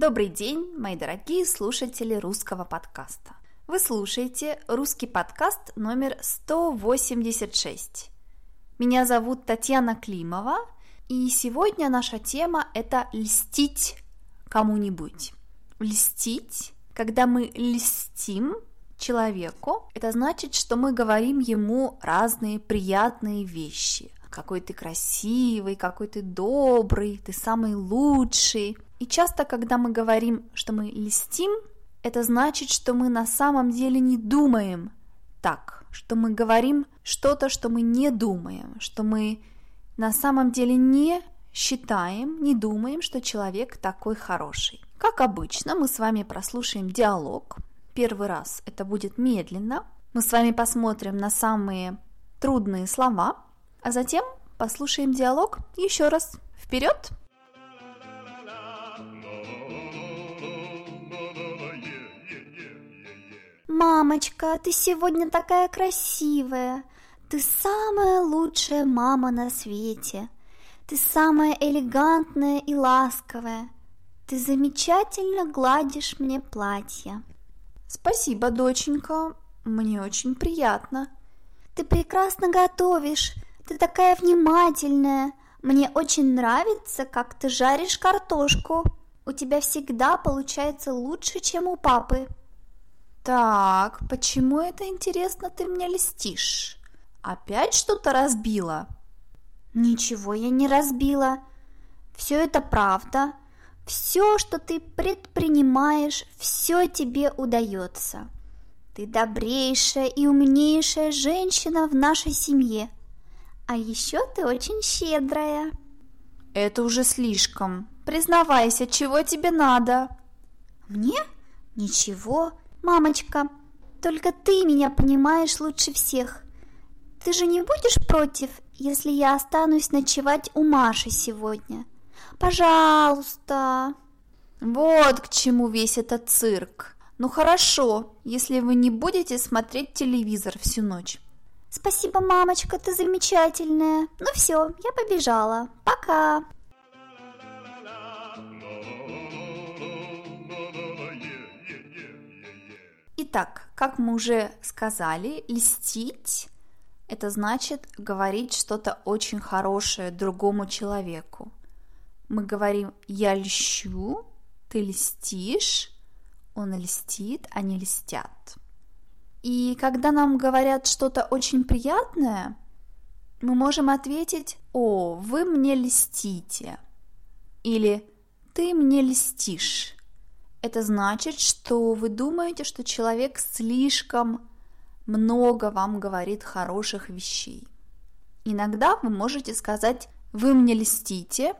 Добрый день, мои дорогие слушатели русского подкаста. Вы слушаете русский подкаст номер 186. Меня зовут Татьяна Климова, и сегодня наша тема – это льстить кому-нибудь. Льстить, когда мы льстим человеку, это значит, что мы говорим ему разные приятные вещи. Какой ты красивый, какой ты добрый, ты самый лучший – и часто, когда мы говорим, что мы листим, это значит, что мы на самом деле не думаем так, что мы говорим что-то, что мы не думаем, что мы на самом деле не считаем, не думаем, что человек такой хороший. Как обычно, мы с вами прослушаем диалог. Первый раз это будет медленно. Мы с вами посмотрим на самые трудные слова, а затем послушаем диалог еще раз. Вперед! «Мамочка, ты сегодня такая красивая! Ты самая лучшая мама на свете! Ты самая элегантная и ласковая! Ты замечательно гладишь мне платье!» «Спасибо, доченька, мне очень приятно!» «Ты прекрасно готовишь! Ты такая внимательная! Мне очень нравится, как ты жаришь картошку! У тебя всегда получается лучше, чем у папы!» Так, почему это интересно ты мне льстишь? Опять что-то разбила? Ничего я не разбила. Все это правда. Все, что ты предпринимаешь, все тебе удается. Ты добрейшая и умнейшая женщина в нашей семье. А еще ты очень щедрая. Это уже слишком. Признавайся, чего тебе надо? Мне? Ничего. «Мамочка, только ты меня понимаешь лучше всех. Ты же не будешь против, если я останусь ночевать у Маши сегодня? Пожалуйста!» Вот к чему весь этот цирк. Ну хорошо, если вы не будете смотреть телевизор всю ночь. Спасибо, мамочка, ты замечательная. Ну все, я побежала. Пока. Итак, как мы уже сказали, льстить – это значит говорить что-то очень хорошее другому человеку. Мы говорим «я льщу», «ты льстишь», «он льстит», «они льстят». И когда нам говорят что-то очень приятное, мы можем ответить «О, вы мне льстите» или «ты мне льстишь». Это значит, что вы думаете, что человек слишком много вам говорит хороших вещей. Иногда вы можете сказать «вы мне льстите»,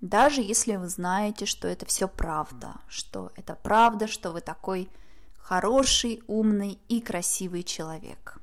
даже если вы знаете, что это все правда, что это правда, что вы такой хороший, умный и красивый человек.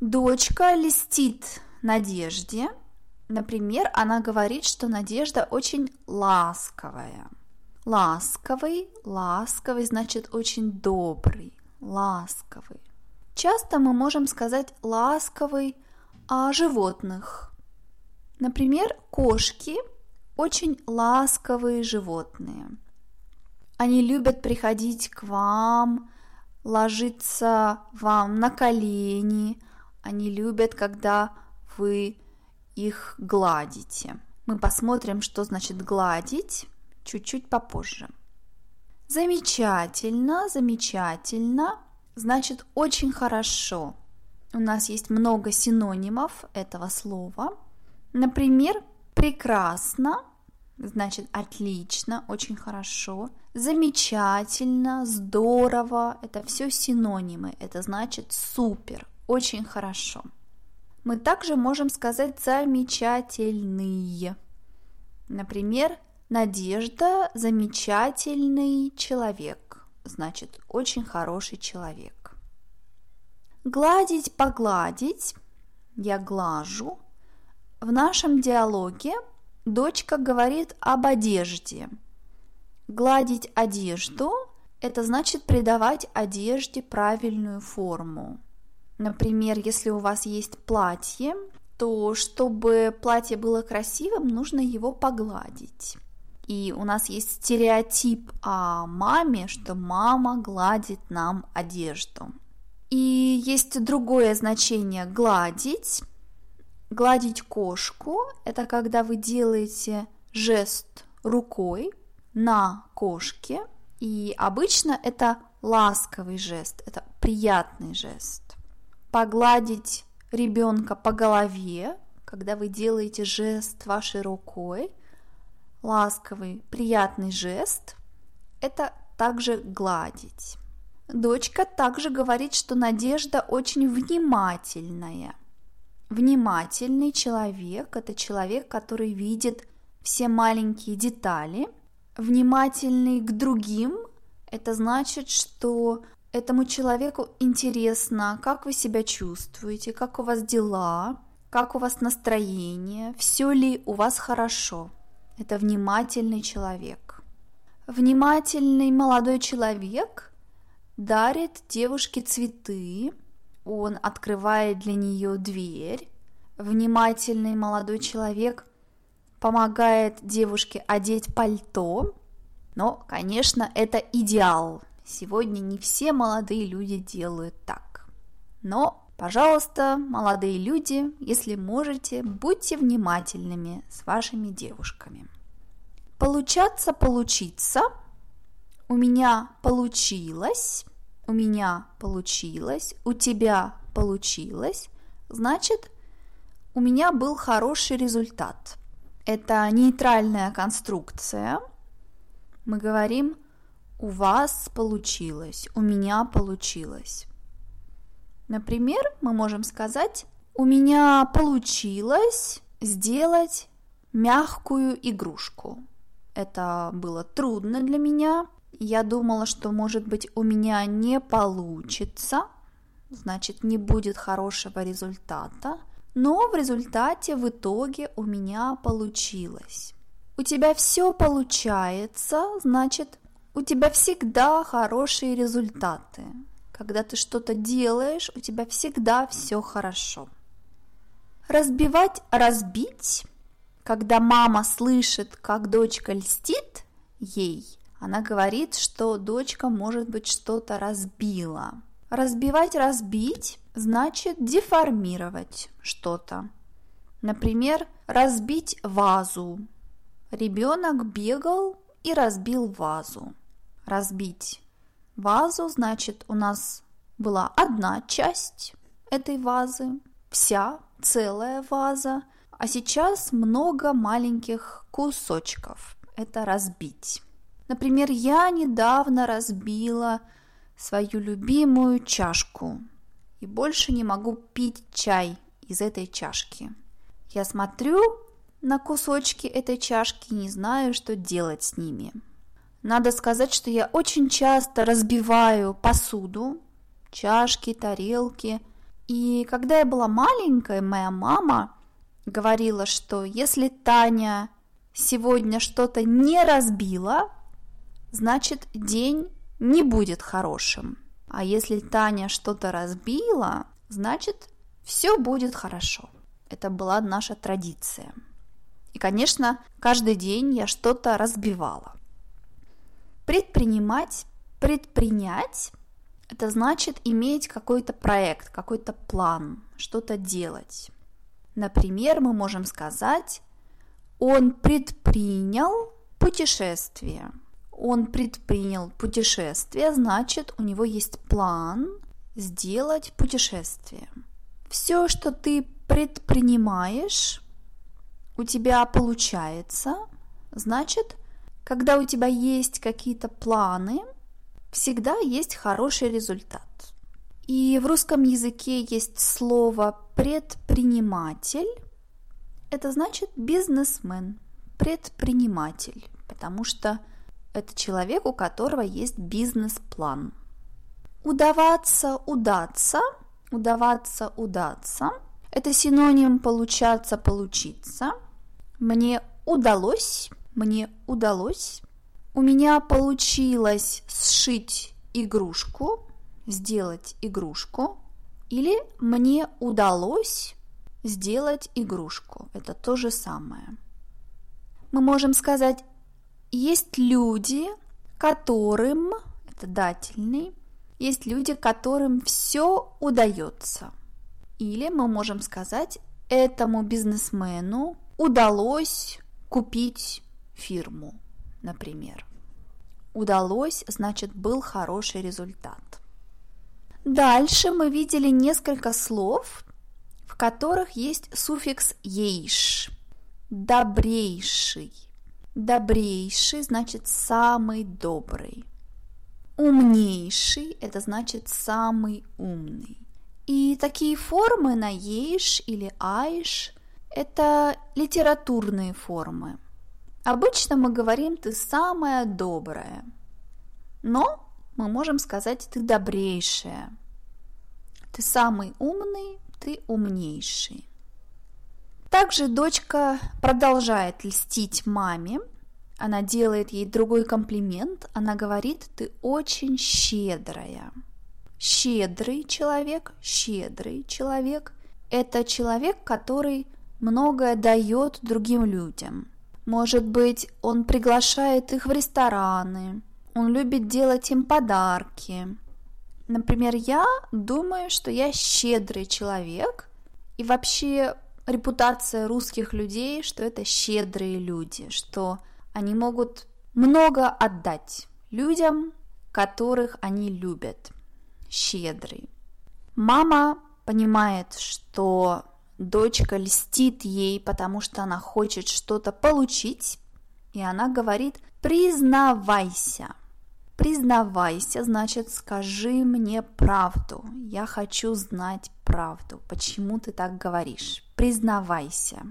Дочка льстит Надежде. Например, она говорит, что Надежда очень ласковая – Ласковый, ласковый значит очень добрый, ласковый. Часто мы можем сказать ласковый о животных. Например, кошки очень ласковые животные. Они любят приходить к вам, ложиться вам на колени. Они любят, когда вы их гладите. Мы посмотрим, что значит гладить чуть-чуть попозже. Замечательно, замечательно, значит очень хорошо. У нас есть много синонимов этого слова. Например, прекрасно, значит отлично, очень хорошо, замечательно, здорово, это все синонимы, это значит супер, очень хорошо. Мы также можем сказать замечательные. Например, Надежда – замечательный человек, значит, очень хороший человек. Гладить, погладить, я глажу. В нашем диалоге дочка говорит об одежде. Гладить одежду – это значит придавать одежде правильную форму. Например, если у вас есть платье, то чтобы платье было красивым, нужно его погладить. И у нас есть стереотип о маме, что мама гладит нам одежду. И есть другое значение гладить. Гладить кошку – это когда вы делаете жест рукой на кошке, и обычно это ласковый жест, это приятный жест. Погладить ребенка по голове, когда вы делаете жест вашей рукой, ласковый, приятный жест, это также гладить. Дочка также говорит, что Надежда очень внимательная. Внимательный человек – это человек, который видит все маленькие детали. Внимательный к другим – это значит, что этому человеку интересно, как вы себя чувствуете, как у вас дела, как у вас настроение, все ли у вас хорошо. Это внимательный человек. Внимательный молодой человек дарит девушке цветы, он открывает для нее дверь. Внимательный молодой человек помогает девушке одеть пальто. Но, конечно, это идеал. Сегодня не все молодые люди делают так. Но, пожалуйста, молодые люди, если можете, будьте внимательными с вашими девушками. Получаться, получиться – у меня получилось, у меня получилось, у тебя получилось, значит, у меня был хороший результат. Это нейтральная конструкция. Мы говорим, у вас получилось, у меня получилось. Например, мы можем сказать, у меня получилось сделать мягкую игрушку. Это было трудно для меня, я думала, что, может быть, у меня не получится, значит, не будет хорошего результата, но в результате, в итоге у меня получилось. У тебя все получается, значит, у тебя всегда хорошие результаты. Когда ты что-то делаешь, у тебя всегда все хорошо. Разбивать, разбить. Когда мама слышит, как дочка льстит ей, она говорит, что дочка, может быть, что-то разбила. Разбивать, разбить значит деформировать что-то. Например, разбить вазу. Ребенок бегал и разбил вазу. Разбить вазу значит у нас была одна часть этой вазы, вся целая ваза, а сейчас много маленьких кусочков. Это разбить. Например, я недавно разбила свою любимую чашку и больше не могу пить чай из этой чашки. Я смотрю на кусочки этой чашки и не знаю, что делать с ними. Надо сказать, что я очень часто разбиваю посуду, чашки, тарелки. И когда я была маленькой, моя мама говорила, что если Таня сегодня что-то не разбила, значит день не будет хорошим. А если Таня что-то разбила, значит все будет хорошо. Это была наша традиция. И, конечно, каждый день я что-то разбивала. Предпринимать, предпринять – это значит иметь какой-то проект, какой-то план, что-то делать. Например, мы можем сказать, он предпринял путешествие – он предпринял путешествие, значит, у него есть план сделать путешествие. Все, что ты предпринимаешь, у тебя получается, значит, когда у тебя есть какие-то планы, всегда есть хороший результат. И в русском языке есть слово предприниматель. Это значит бизнесмен, предприниматель, потому что это человек, у которого есть бизнес-план. Удаваться, удаться, удаваться, удаться. Это синоним получаться, получиться. Мне удалось, мне удалось. У меня получилось сшить игрушку, сделать игрушку. Или мне удалось сделать игрушку. Это то же самое. Мы можем сказать есть люди, которым, это дательный, есть люди, которым все удается. Или мы можем сказать, этому бизнесмену удалось купить фирму, например. Удалось, значит, был хороший результат. Дальше мы видели несколько слов, в которых есть суффикс «ейш». Добрейший. Добрейший значит самый добрый. Умнейший – это значит самый умный. И такие формы на ейш или айш – это литературные формы. Обычно мы говорим «ты самая добрая», но мы можем сказать «ты добрейшая», «ты самый умный», «ты умнейший». Также дочка продолжает льстить маме. Она делает ей другой комплимент. Она говорит, ты очень щедрая. Щедрый человек, щедрый человек – это человек, который многое дает другим людям. Может быть, он приглашает их в рестораны, он любит делать им подарки. Например, я думаю, что я щедрый человек, и вообще репутация русских людей, что это щедрые люди, что они могут много отдать людям, которых они любят. Щедрый. Мама понимает, что дочка льстит ей, потому что она хочет что-то получить, и она говорит «признавайся». Признавайся, значит, скажи мне правду. Я хочу знать правду. Почему ты так говоришь? Признавайся.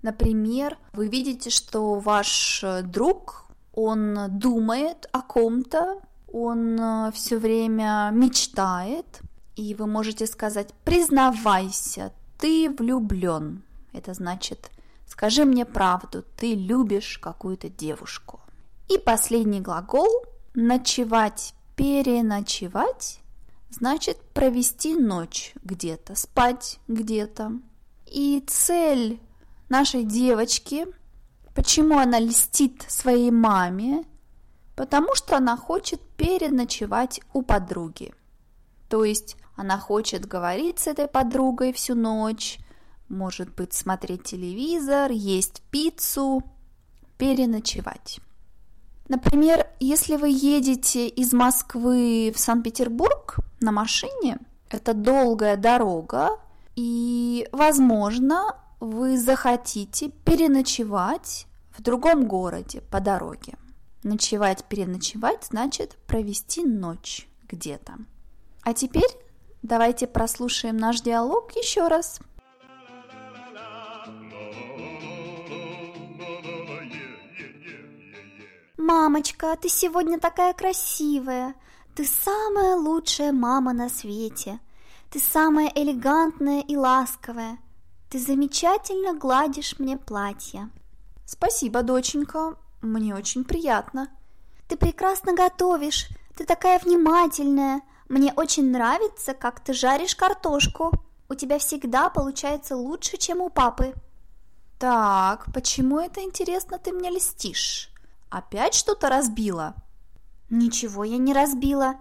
Например, вы видите, что ваш друг, он думает о ком-то, он э, все время мечтает, и вы можете сказать, признавайся, ты влюблен. Это значит, скажи мне правду, ты любишь какую-то девушку. И последний глагол ночевать, переночевать значит провести ночь где-то, спать где-то. И цель нашей девочки, почему она льстит своей маме, потому что она хочет переночевать у подруги. То есть она хочет говорить с этой подругой всю ночь, может быть, смотреть телевизор, есть пиццу, переночевать. Например, если вы едете из Москвы в Санкт-Петербург на машине, это долгая дорога, и, возможно, вы захотите переночевать в другом городе по дороге. Ночевать, переночевать значит провести ночь где-то. А теперь давайте прослушаем наш диалог еще раз. Мамочка, ты сегодня такая красивая. Ты самая лучшая мама на свете. Ты самая элегантная и ласковая. Ты замечательно гладишь мне платье. Спасибо, доченька. Мне очень приятно. Ты прекрасно готовишь. Ты такая внимательная. Мне очень нравится, как ты жаришь картошку. У тебя всегда получается лучше, чем у папы. Так, почему это интересно ты мне льстишь? Опять что-то разбила? Ничего я не разбила.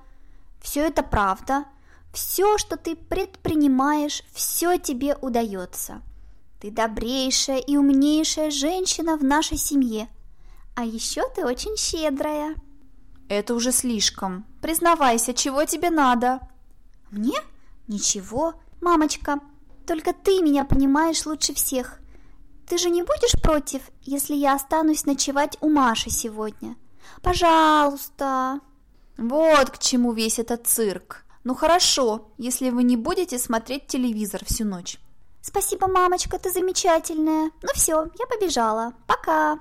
Все это правда. Все, что ты предпринимаешь, все тебе удается. Ты добрейшая и умнейшая женщина в нашей семье. А еще ты очень щедрая. Это уже слишком. Признавайся, чего тебе надо? Мне? Ничего. Мамочка, только ты меня понимаешь лучше всех. Ты же не будешь против, если я останусь ночевать у Маши сегодня? Пожалуйста. Вот к чему весь этот цирк. Ну хорошо, если вы не будете смотреть телевизор всю ночь. Спасибо, мамочка, ты замечательная. Ну все, я побежала. Пока.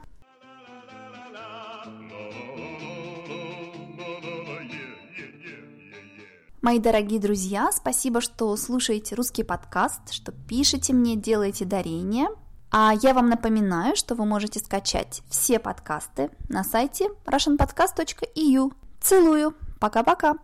Мои дорогие друзья, спасибо, что слушаете русский подкаст, что пишете мне, делаете дарения. А я вам напоминаю, что вы можете скачать все подкасты на сайте russianpodcast.eu. Целую! Пока-пока!